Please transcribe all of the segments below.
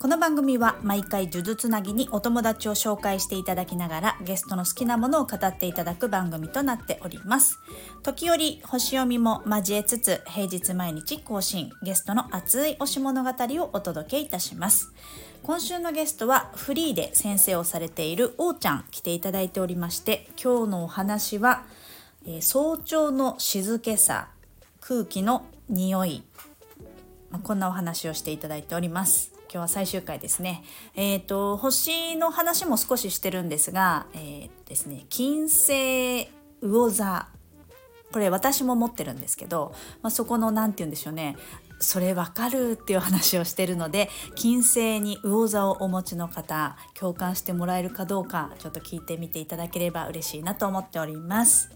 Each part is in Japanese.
この番組は毎回呪術つなぎにお友達を紹介していただきながらゲストの好きなものを語っていただく番組となっております。時折星読みも交えつつ平日毎日更新ゲストの熱い推し物語をお届けいたします。今週のゲストはフリーで先生をされているおーちゃん来ていただいておりまして今日のお話は「えー、早朝の静けさ空気の匂い、まあ、こんなお話をしていただいております。今日は最終回ですね。えっ、ー、と星の話も少ししてるんですがえー、ですね金星魚座。これ私も持ってるんですけど、まあ、そこの何て言うんでしょうね。それわかるっていう話をしてるので金星に魚座をお持ちの方共感してもらえるかどうかちょっと聞いてみていただければ嬉しいなと思っております。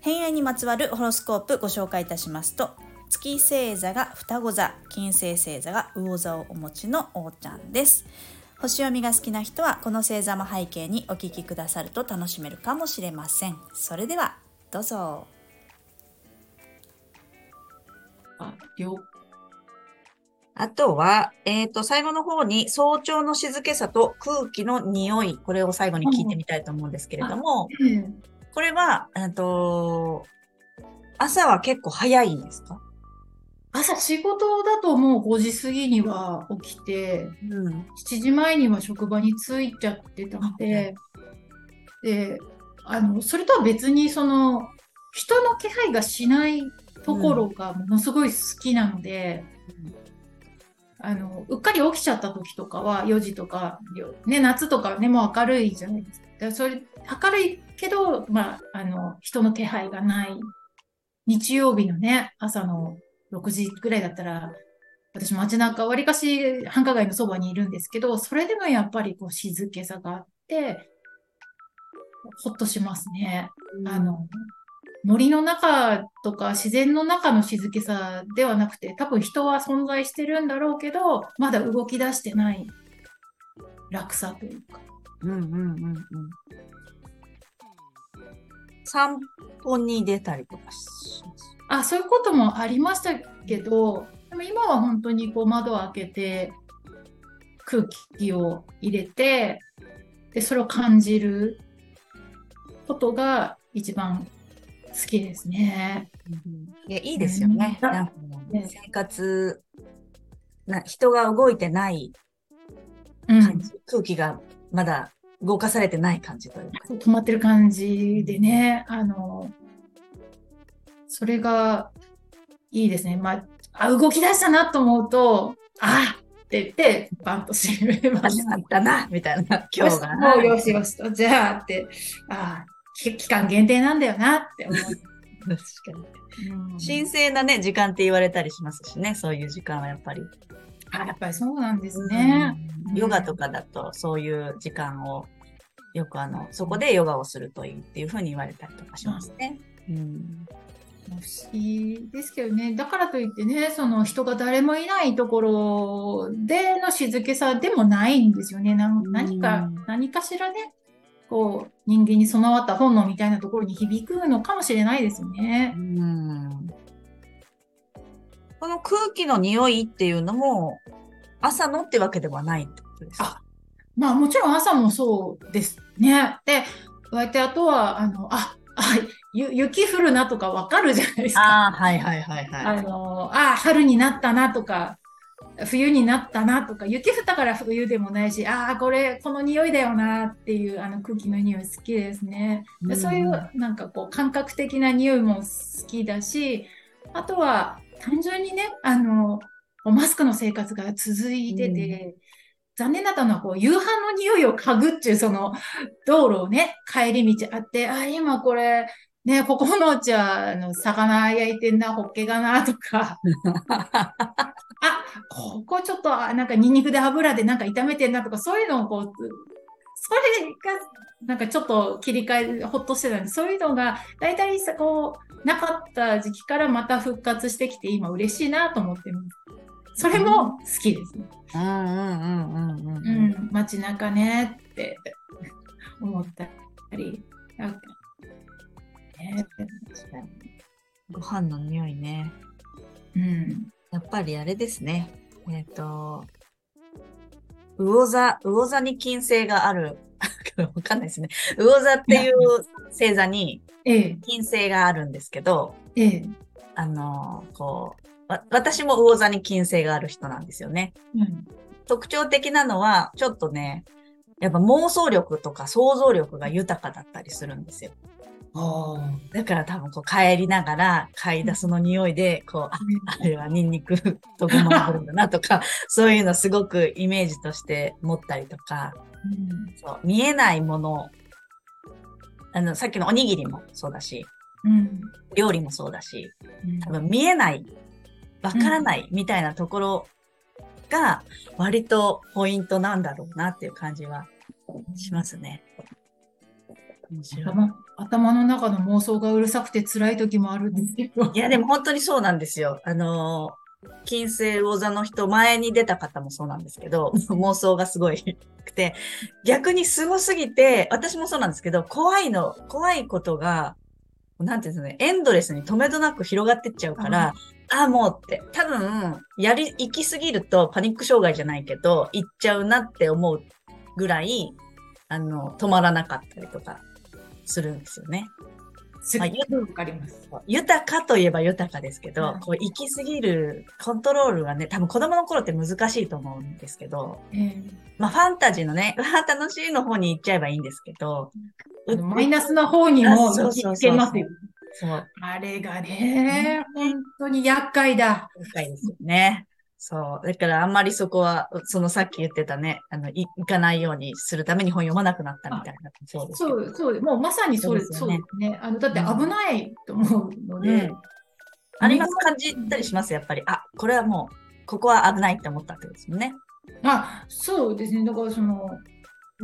偏愛にまつわるホロスコープご紹介いたしますと月星座が双子座金星星座が魚座をお持ちのおーちゃんです。星読みが好きな人はこの星座も背景にお聞きくださると楽しめるかもしれません。それではどうぞ。あとは、えっ、ー、と、最後の方に、早朝の静けさと空気の匂い、これを最後に聞いてみたいと思うんですけれども、うん、これは、えっと、朝は結構早いんですか？朝仕事だともう5時過ぎには起きて、うん、7時前には職場に着いちゃってたので、で、あの、それとは別にその、人の気配がしないところがものすごい好きなので、うん、あの、うっかり起きちゃった時とかは4時とか、ね、夏とかね、もう明るいじゃないですか。それ明るいけど、まあ、あの、人の気配がない。日曜日のね、朝の6時ぐらいだったら、私街中、わりかし繁華街のそばにいるんですけど、それでもやっぱりこう静けさがあって、ほっとしますね。あの、森の中とか自然の中の静けさではなくて、多分人は存在してるんだろうけど、まだ動き出してない楽さというか。うんうんうんうん。散歩に出たりとかしますあ、そういうこともありましたけど、でも今は本当にこう窓を開けて空気を入れて、で、それを感じることが一番好きですね。うん、いや、いいですよね。うん、なんか生活な、人が動いてない感じ、うん、空気がまだ動かされてない感じというか。止まってる感じでね、あの、それがいいですね。まあ、あ、動き出したなと思うと、あって言って、バンと閉めました。ったな、みたいな、今日が。もうよしよしと、じゃあって、あ期間限定なんだよなって思う。確かに。神聖なね、時間って言われたりしますしね、そういう時間はやっぱり。あ、やっぱりそうなんですね。ヨガとかだとそういう時間をよくあの、そこでヨガをするといいっていうふうに言われたりとかしますね。うん。不思議ですけどね。だからといってね、その人が誰もいないところでの静けさでもないんですよね。何か、何かしらね、こう、人間に備わった本能みたいなところに響くのかもしれないですね。うんこの空気の匂いっていうのも、朝のってわけではないってことですか？まあもちろん朝もそうですね。で、加えてあとは、あの、あ、あ 雪降るなとかわかるじゃないですか。ああ、はいはいはいはい。あの、あ春になったなとか、冬になったなとか、雪降ったから冬でもないし、ああ、これ、この匂いだよなっていうあの空気の匂い好きですね。でそういうなんかこう感覚的な匂いも好きだし、あとは単純にね、あの、マスクの生活が続いてて、残念だったのは、こう、夕飯の匂いを嗅ぐっていう、その、道路をね、帰り道あって、あ、今これ、ね、ここのうちは、あの、魚焼いてんな、ホッケがな、とか。あ、ここちょっと、なんかニンニクで油でなんか炒めてんな、とか、そういうのをこう、それが、なんかちょっと切り替え、ほっとしてたんで、そういうのが、大体さ、こう、なかった時期からまた復活してきて、今嬉しいなと思ってます。それも好きですね。うんうんうん。うん、街中ねって思ったり。なんかね、ご飯の匂いね。うん。やっぱりあれですね。えっ、ー、と、魚座、魚座に金星がある。わかんないですね。魚座っていう星座に金星があるんですけど、ええ、あの、こう、私も魚座に金星がある人なんですよね。うん、特徴的なのは、ちょっとね、やっぱ妄想力とか想像力が豊かだったりするんですよ。だから多分こう帰りながら嗅いだその匂いで、こう、ああれはニンニクとごま油だなとか、そういうのすごくイメージとして持ったりとか、うん、そう見えないもの、あの、さっきのおにぎりもそうだし、うん、料理もそうだし、多分見えないわからないみたいなところが割とポイントなんだろうなっていう感じはしますね。頭頭の中の妄想がうるさくて辛い時もあるんですけど。いや、でも本当にそうなんですよ。あの金星魚座の人、前に出た方もそうなんですけど、妄想がすごいくて、逆にすごすぎて、私もそうなんですけど、怖いの、怖いことが、なんていうんですかね、エンドレスに止めどなく広がってっちゃうから、あ、もうって、多分、やり、行き過ぎるとパニック障害じゃないけど、行っちゃうなって思うぐらい、あの、止まらなかったりとかするんですよね。すごいわかります。豊かといえば豊かですけど、うん、こう行き過ぎるコントロールがね、多分子供の頃って難しいと思うんですけど、うん、まあファンタジーのね、楽しいの方に行っちゃえばいいんですけど、マイナスな方にも行けますよ。そう。あれがね、本当に厄介だ。厄介ですよね。そう。だからあんまりそこは、そのさっき言ってたね、あの、い行かないようにするために本読まなくなったみたいな。そうです。そう、そう、もうまさにそうです。そうですね。あの、だって危ないと思うので。うん、あります感じたりします、やっぱり。あ、これはもう、ここは危ないって思ったってことですもんね。あ、そうですね。だからその、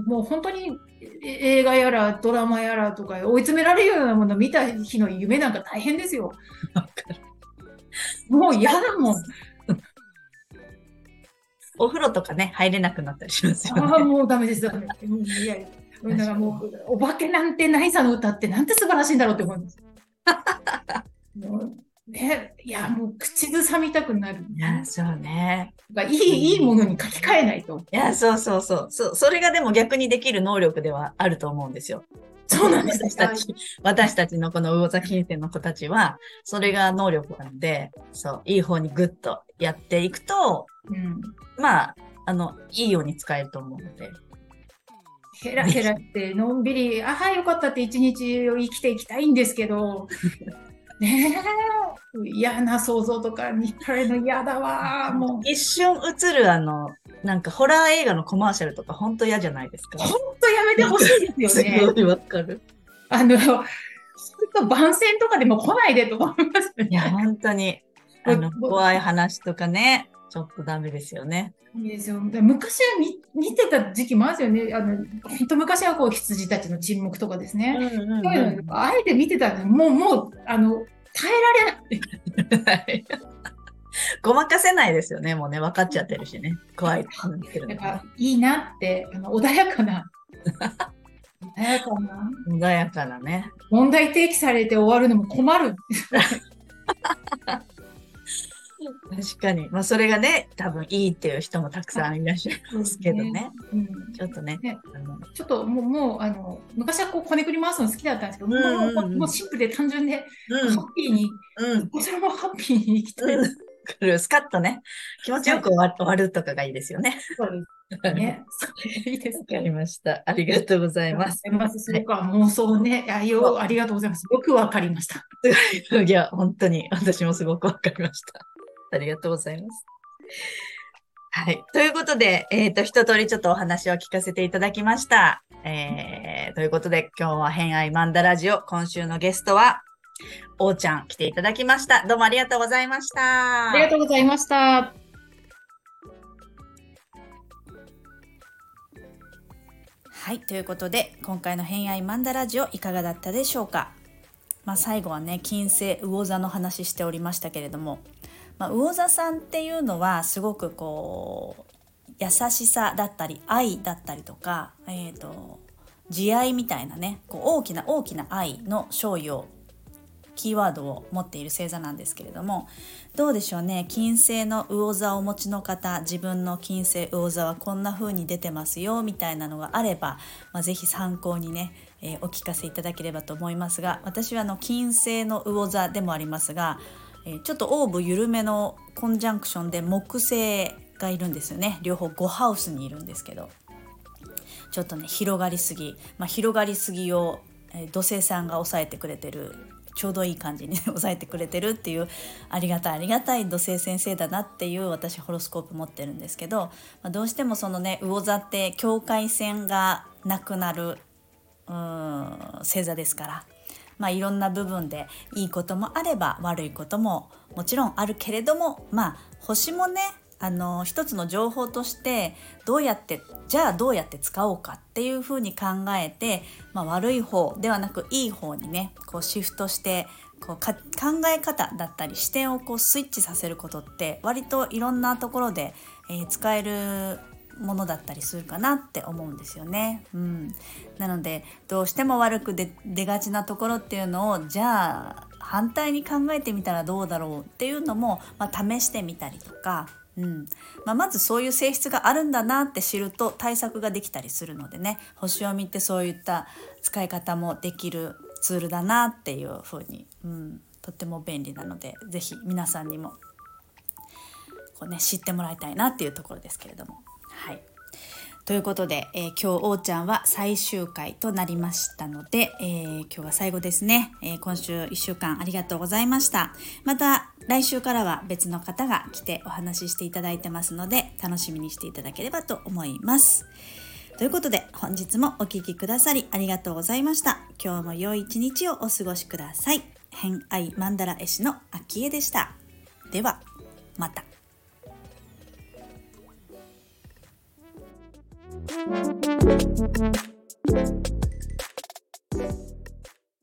もう本当に映画やらドラマやらとか追い詰められるようなものを見た日の夢なんか大変ですよ。もう嫌だもん。お風呂とかね、入れなくなったりしますよね。ああ、もうダメです、ダメ。いやいや、だからもう、お化けなんてないさの歌ってなんて素晴らしいんだろうって思います。ね、いや、もう口ずさみたくなる。いや、そうね。いい、いいものに書き換えないと。いや、そうそうそう。そそれがでも逆にできる能力ではあると思うんですよ。そうなんです。私たち、私たちのこの魚座金星の子たちは、それが能力なんで、そう、いい方にグッとやっていくと、うん、まあ、あの、いいように使えると思うので。ヘラヘラってのんびり、ああ、よかったって一日を生きていきたいんですけど、ねえ、嫌な想像とか見られるの嫌だわ、もう。一瞬映るあの、なんかホラー映画のコマーシャルとか本当嫌じゃないですか。本当やめてほしいですよね。すごいわかる。あの、と番宣とかでも来ないでと思いますね。いや、本当に。あの、怖い話とかね、ちょっとダメですよね。いいですよ。昔は見見てた時期もあるんですよね。あの、本当昔はこう、羊たちの沈黙とかですね。うんうんうん、あえて見てたら、もう、もう、あの、耐えられない。ごまかせないですよね。もうね、分かっちゃってるしね。怖いって言ってるの。いいなって、あの穏やかな。穏やかな。穏やかなね。問題提起されて終わるのも困る。確かに。まあ、それがね、多分いいっていう人もたくさんいらっしゃいますけどね。ねうん、ちょっとね。ねあのちょっともう、もう、あの、昔はこう、こねくり回すの好きだったんですけど、うんうんうん、もうシンプルで単純で、うん、ハッピーに、うん、こちらもハッピーに生きたい。うんスカッとね、気持ちよく終わ終わるとかがいいですよね。そうですね。いいですか。りました。ありがとうございます。ます。それか、妄想ね。いや、よ、ありがとうございます。よくわかりました。いや、本当に、私もすごくわかりました。ありがとうございます。はい。ということで、えっ、ー、と、一通りちょっとお話を聞かせていただきました。えー、ということで、今日は偏愛マンダラジオ、今週のゲストは、おーちゃん来ていただきました。どうもありがとうございました。ありがとうございました。はい、ということで、今回の偏愛マンダラジオいかがだったでしょうか？まあ、最後はね金星魚座の話しておりましたけれどもまあ、魚座さんっていうのはすごくこう優しさだったり愛だったりとか、えーと、慈愛みたいなねこう大きな大きな愛の勝利をキーワードを持っている星座なんですけれどもどうでしょうね金星の魚座をお持ちの方自分の金星魚座はこんな風に出てますよみたいなのがあれば、まあ、是非参考にね、えー、お聞かせいただければと思いますが私はあの金星の魚座でもありますが、え、ちょっとオーブ緩めのコンジャンクションで木星がいるんですよね。両方5ハウスにいるんですけど。ちょっとね広がりすぎ、まあ、広がりすぎを、え、土星さんが抑えてくれてる。ちょうどいい感じに 抑えてくれてるっていうありがたいありがたい土星先生だなっていう私ホロスコープ持ってるんですけど、まあ、どうしてもそのね魚座って境界線がなくなるうん星座ですから。まあ、いろんな部分でいいこともあれば悪いことももちろんあるけれどもまあ星もねあの一つの情報としてどうやってじゃあどうやって使おうかっていうふうに考えて、まあ、悪い方ではなくいい方にねこうシフトしてこう考え方だったり視点をこうスイッチさせることって割といろんなところで、えー、使えるものだったりするかなって思うんですよね。うん、なのでどうしても悪く出がちなところっていうのをじゃあ反対に考えてみたらどうだろうっていうのも、まあ、試してみたりとか。うん。まあ、まずそういう性質があるんだなって知ると対策ができたりするのでね。星読みってそういった使い方もできるツールだなっていうふうに、うん、とっても便利なので是非皆さんにもこう、ね、知ってもらいたいなっていうところですけれども。はいということで、えー、今日おーちゃんは最終回となりましたので、えー、今日は最後ですね、えー、今週1週間ありがとうございました。また来週からは別の方が来てお話ししていただいてますので楽しみにしていただければと思います。ということで本日もお聴きくださりありがとうございました。今日も良い一日をお過ごしください。偏愛マンダラ絵師の秋江でした。ではまた。Thank you.